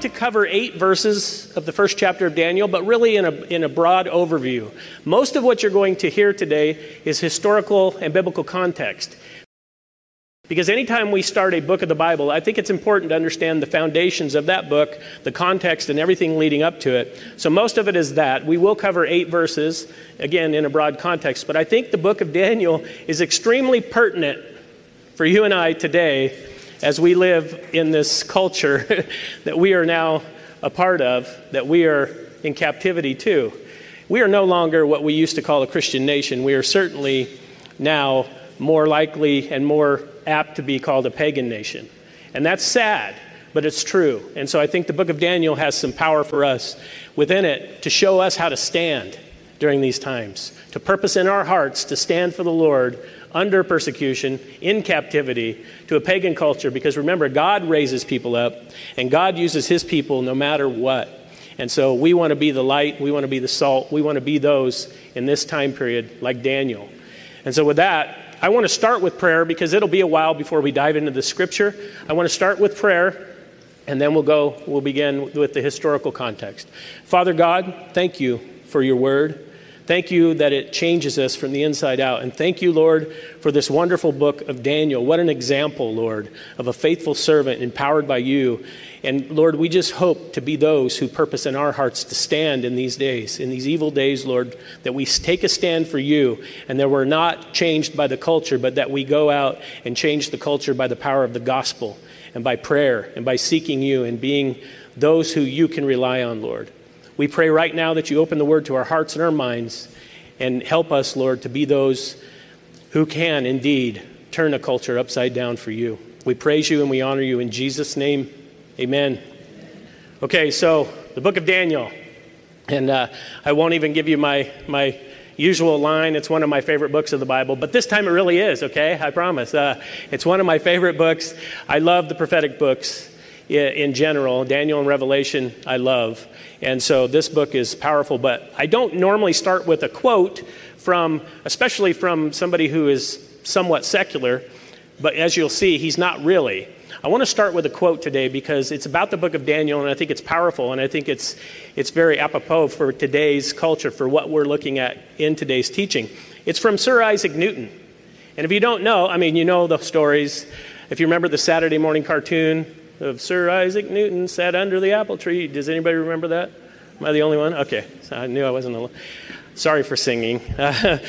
Going to cover eight verses of the first chapter of Daniel, but really in a, in a broad overview. Most of what you're going to hear today is historical and biblical context. Because anytime we start a book of the Bible, I think it's important to understand the foundations of that book, the context, and everything leading up to it. So most of it is that. We will cover eight verses, again, in a broad context. But I think the book of Daniel is extremely pertinent for you and I today as we live in this culture that we are now a part of, that we are in captivity to. We are no longer what we used to call a Christian nation. We are certainly now more likely and more apt to be called a pagan nation. And that's sad, but it's true. And so I think the book of Daniel has some power for us within it to show us how to stand during these times, to purpose in our hearts to stand for the Lord under persecution, in captivity, to a pagan culture. Because remember, God raises people up, and God uses his people no matter what. And so we want to be the light, we want to be the salt, we want to be those in this time period like Daniel. And so with that, I want to start with prayer because it'll be a while before we dive into the scripture. I want to start with prayer and then we'll go we'll begin with the historical context. Father God, thank you for your word. Thank you that it changes us from the inside out. And thank you, Lord, for this wonderful book of Daniel. What an example, Lord, of a faithful servant empowered by you. And Lord, we just hope to be those who purpose in our hearts to stand in these days, in these evil days, Lord, that we take a stand for you and that we're not changed by the culture, but that we go out and change the culture by the power of the gospel and by prayer and by seeking you and being those who you can rely on, Lord. We pray right now that you open the word to our hearts and our minds and help us, Lord, to be those who can indeed turn a culture upside down for you. We praise you and we honor you in Jesus' name. Amen. Okay, so the book of Daniel. And uh, I won't even give you my, my usual line. It's one of my favorite books of the Bible, but this time it really is, okay? I promise. Uh, it's one of my favorite books. I love the prophetic books in general. Daniel and Revelation, I love. And so this book is powerful, but I don't normally start with a quote from, especially from somebody who is somewhat secular, but as you'll see, he's not really. I want to start with a quote today because it's about the book of Daniel, and I think it's powerful, and I think it's, it's very apropos for today's culture, for what we're looking at in today's teaching. It's from Sir Isaac Newton. And if you don't know, I mean, you know the stories. If you remember the Saturday morning cartoon of Sir Isaac Newton sat under the apple tree, does anybody remember that? Am I the only one? Okay, so I knew I wasn't alone. Sorry for singing. in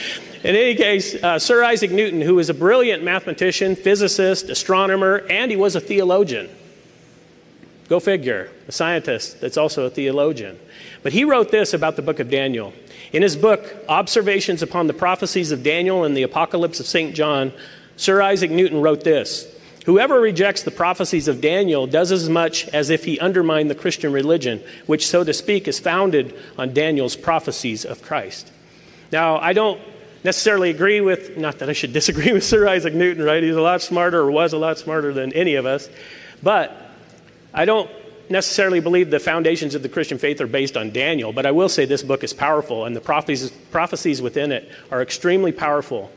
any case, uh, Sir Isaac Newton, who was a brilliant mathematician, physicist, astronomer, and he was a theologian. Go figure, a scientist that's also a theologian. But he wrote this about the book of Daniel. In his book, Observations upon the Prophecies of Daniel and the Apocalypse of St. John, Sir Isaac Newton wrote this Whoever rejects the prophecies of Daniel does as much as if he undermined the Christian religion, which, so to speak, is founded on Daniel's prophecies of Christ. Now, I don't necessarily agree with, not that I should disagree with Sir Isaac Newton, right? He's a lot smarter or was a lot smarter than any of us. But I don't necessarily believe the foundations of the Christian faith are based on Daniel, but I will say this book is powerful, and the prophecies, prophecies within it are extremely powerful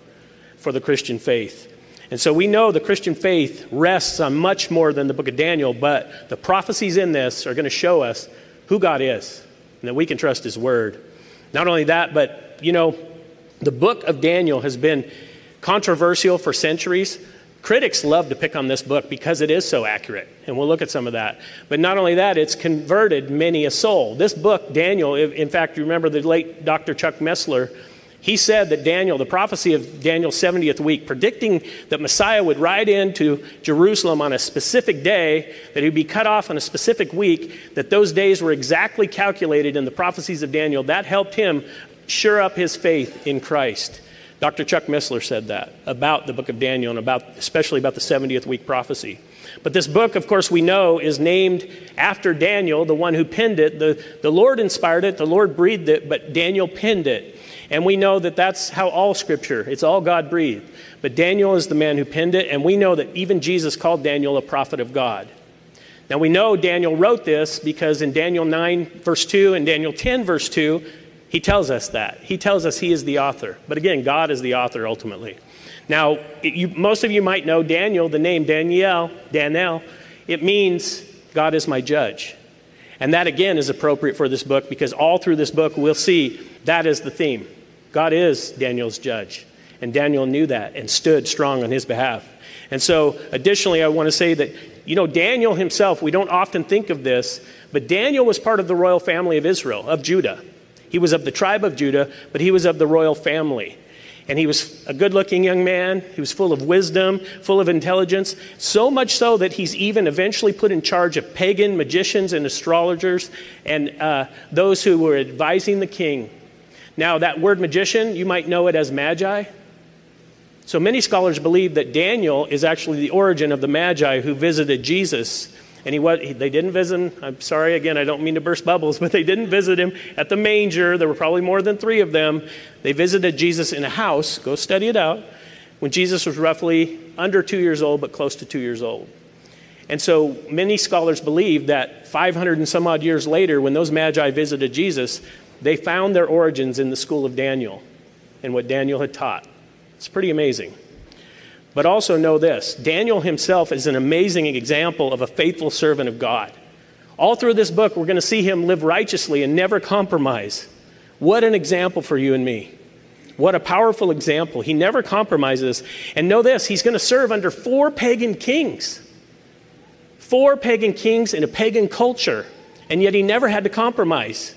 for the Christian faith. And so we know the Christian faith rests on much more than the book of Daniel, but the prophecies in this are going to show us who God is and that we can trust His word. Not only that, but you know, the book of Daniel has been controversial for centuries. Critics love to pick on this book because it is so accurate, and we'll look at some of that. But not only that, it's converted many a soul. This book, Daniel, in fact, you remember the late Dr. Chuck Missler, He said that Daniel, the prophecy of Daniel's 70th week, predicting that Messiah would ride into Jerusalem on a specific day, that he'd be cut off on a specific week, that those days were exactly calculated in the prophecies of Daniel, that helped him sure up his faith in Christ. Dr. Chuck Missler said that about the book of Daniel and about, especially about the 70th week prophecy. But this book, of course, we know is named after Daniel, the one who penned it. The, the Lord inspired it, the Lord breathed it, but Daniel penned it. And we know that that's how all scripture, it's all God breathed. But Daniel is the man who penned it, and we know that even Jesus called Daniel a prophet of God. Now we know Daniel wrote this because in Daniel 9, verse 2, and Daniel 10, verse 2, he tells us that. He tells us he is the author. But again, God is the author ultimately. Now, it, you, most of you might know Daniel, the name Daniel, Daniel. It means God is my judge. And that again is appropriate for this book because all through this book we'll see that is the theme. God is Daniel's judge. And Daniel knew that and stood strong on his behalf. And so, additionally, I want to say that, you know, Daniel himself, we don't often think of this, but Daniel was part of the royal family of Israel, of Judah. He was of the tribe of Judah, but he was of the royal family. And he was a good looking young man. He was full of wisdom, full of intelligence, so much so that he's even eventually put in charge of pagan magicians and astrologers and uh, those who were advising the king. Now, that word magician, you might know it as magi. So many scholars believe that Daniel is actually the origin of the magi who visited Jesus and he was, they didn't visit him. I'm sorry, again, I don't mean to burst bubbles, but they didn't visit him at the manger. There were probably more than three of them. They visited Jesus in a house. Go study it out. When Jesus was roughly under two years old, but close to two years old. And so many scholars believe that 500 and some odd years later, when those magi visited Jesus, they found their origins in the school of Daniel and what Daniel had taught. It's pretty amazing. But also know this Daniel himself is an amazing example of a faithful servant of God. All through this book, we're going to see him live righteously and never compromise. What an example for you and me. What a powerful example. He never compromises. And know this he's going to serve under four pagan kings. Four pagan kings in a pagan culture. And yet he never had to compromise.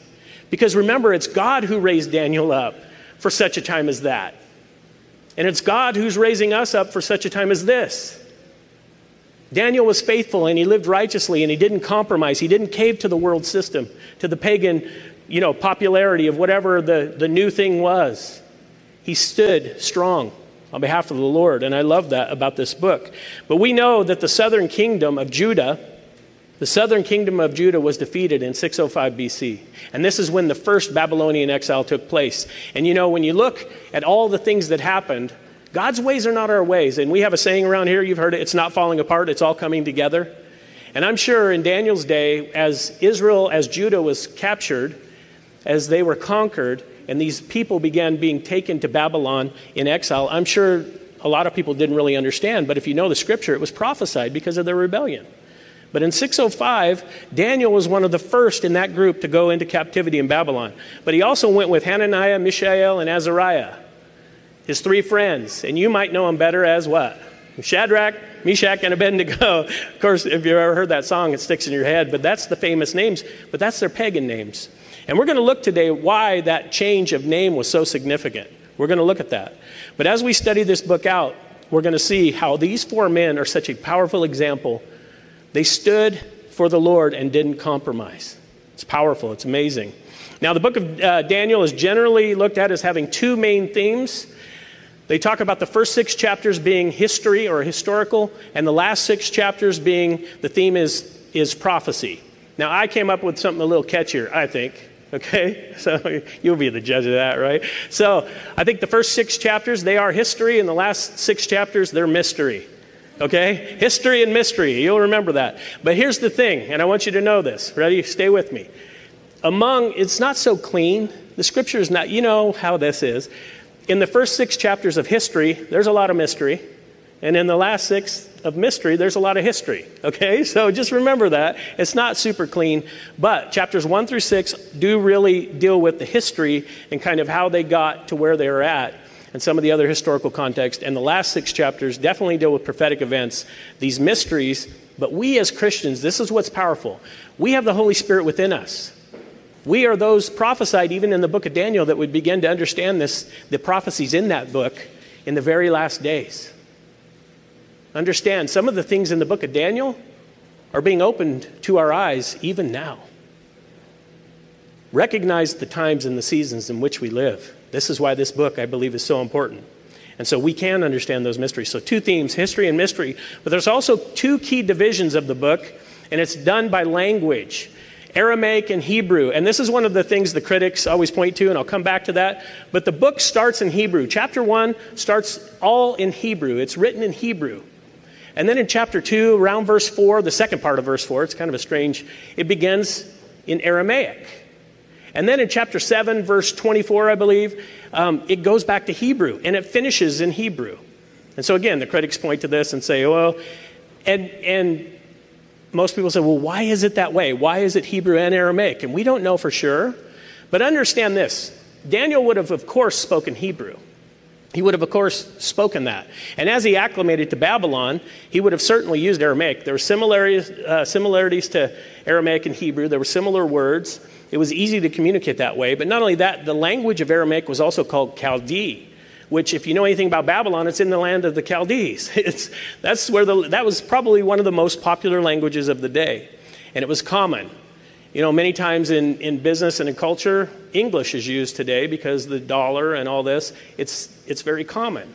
Because remember, it's God who raised Daniel up for such a time as that. And it's God who's raising us up for such a time as this. Daniel was faithful and he lived righteously and he didn't compromise. He didn't cave to the world system, to the pagan, you know, popularity of whatever the, the new thing was. He stood strong on behalf of the Lord, and I love that about this book. But we know that the southern kingdom of Judah the southern kingdom of Judah was defeated in 605 BC. And this is when the first Babylonian exile took place. And you know, when you look at all the things that happened, God's ways are not our ways. And we have a saying around here, you've heard it, it's not falling apart, it's all coming together. And I'm sure in Daniel's day, as Israel, as Judah was captured, as they were conquered, and these people began being taken to Babylon in exile, I'm sure a lot of people didn't really understand. But if you know the scripture, it was prophesied because of their rebellion. But in 605, Daniel was one of the first in that group to go into captivity in Babylon. But he also went with Hananiah, Mishael, and Azariah, his three friends. And you might know them better as what? Shadrach, Meshach, and Abednego. Of course, if you've ever heard that song, it sticks in your head. But that's the famous names, but that's their pagan names. And we're going to look today why that change of name was so significant. We're going to look at that. But as we study this book out, we're going to see how these four men are such a powerful example they stood for the Lord and didn't compromise. It's powerful, it's amazing. Now, the book of uh, Daniel is generally looked at as having two main themes. They talk about the first six chapters being history or historical, and the last six chapters being the theme is, is prophecy. Now, I came up with something a little catchier, I think. Okay? So you'll be the judge of that, right? So I think the first six chapters, they are history, and the last six chapters, they're mystery. Okay? History and mystery. You'll remember that. But here's the thing, and I want you to know this. Ready? Stay with me. Among, it's not so clean. The scripture is not, you know how this is. In the first six chapters of history, there's a lot of mystery. And in the last six of mystery, there's a lot of history. Okay? So just remember that. It's not super clean. But chapters one through six do really deal with the history and kind of how they got to where they are at and some of the other historical context. And the last six chapters definitely deal with prophetic events, these mysteries. But we as Christians, this is what's powerful. We have the Holy Spirit within us. We are those prophesied even in the book of Daniel that would begin to understand this, the prophecies in that book in the very last days. Understand, some of the things in the book of Daniel are being opened to our eyes even now. Recognize the times and the seasons in which we live. This is why this book, I believe, is so important. And so we can understand those mysteries. So, two themes history and mystery. But there's also two key divisions of the book, and it's done by language. Aramaic and Hebrew. And this is one of the things the critics always point to, and I'll come back to that. But the book starts in Hebrew. Chapter 1 starts all in Hebrew, it's written in Hebrew. And then in chapter 2, around verse 4, the second part of verse 4, it's kind of a strange, it begins in Aramaic. And then in chapter 7, verse 24, I believe, um, it goes back to Hebrew and it finishes in Hebrew. And so again, the critics point to this and say, well, and, and most people say, well, why is it that way? Why is it Hebrew and Aramaic? And we don't know for sure. But understand this Daniel would have, of course, spoken Hebrew. He would have, of course, spoken that. And as he acclimated to Babylon, he would have certainly used Aramaic. There were similarities, uh, similarities to Aramaic and Hebrew, there were similar words. It was easy to communicate that way. But not only that, the language of Aramaic was also called Chaldee which, if you know anything about Babylon, it's in the land of the Chaldees. It's, that's where the, that was probably one of the most popular languages of the day. And it was common. You know, many times in, in business and in culture, English is used today because the dollar and all this, it's, it's very common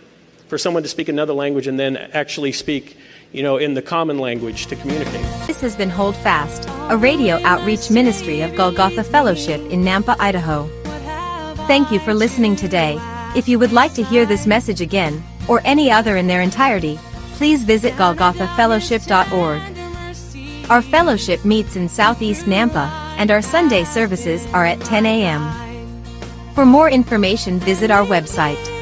for someone to speak another language and then actually speak, you know, in the common language to communicate. This has been Hold Fast, a radio outreach ministry of Golgotha Fellowship in Nampa, Idaho. Thank you for listening today. If you would like to hear this message again, or any other in their entirety, please visit golgothafellowship.org. Our fellowship meets in Southeast Nampa, and our Sunday services are at 10 a.m. For more information, visit our website.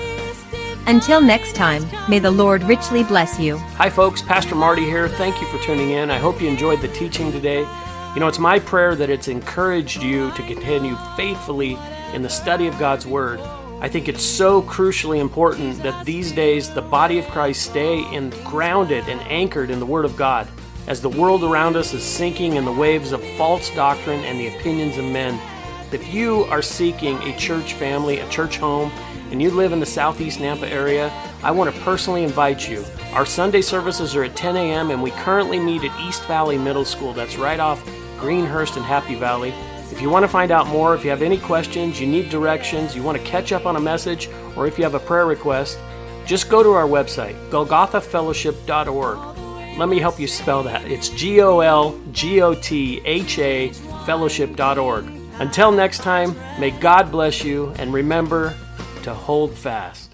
Until next time, may the Lord richly bless you. Hi, folks. Pastor Marty here. Thank you for tuning in. I hope you enjoyed the teaching today. You know, it's my prayer that it's encouraged you to continue faithfully in the study of God's Word. I think it's so crucially important that these days the body of Christ stay in, grounded and anchored in the Word of God. As the world around us is sinking in the waves of false doctrine and the opinions of men, if you are seeking a church family, a church home, and you live in the southeast Nampa area, I want to personally invite you. Our Sunday services are at 10 a.m., and we currently meet at East Valley Middle School. That's right off Greenhurst and Happy Valley. If you want to find out more, if you have any questions, you need directions, you want to catch up on a message, or if you have a prayer request, just go to our website, golgothafellowship.org. Let me help you spell that. It's G O L G O T H A fellowship.org. Until next time, may God bless you and remember to hold fast.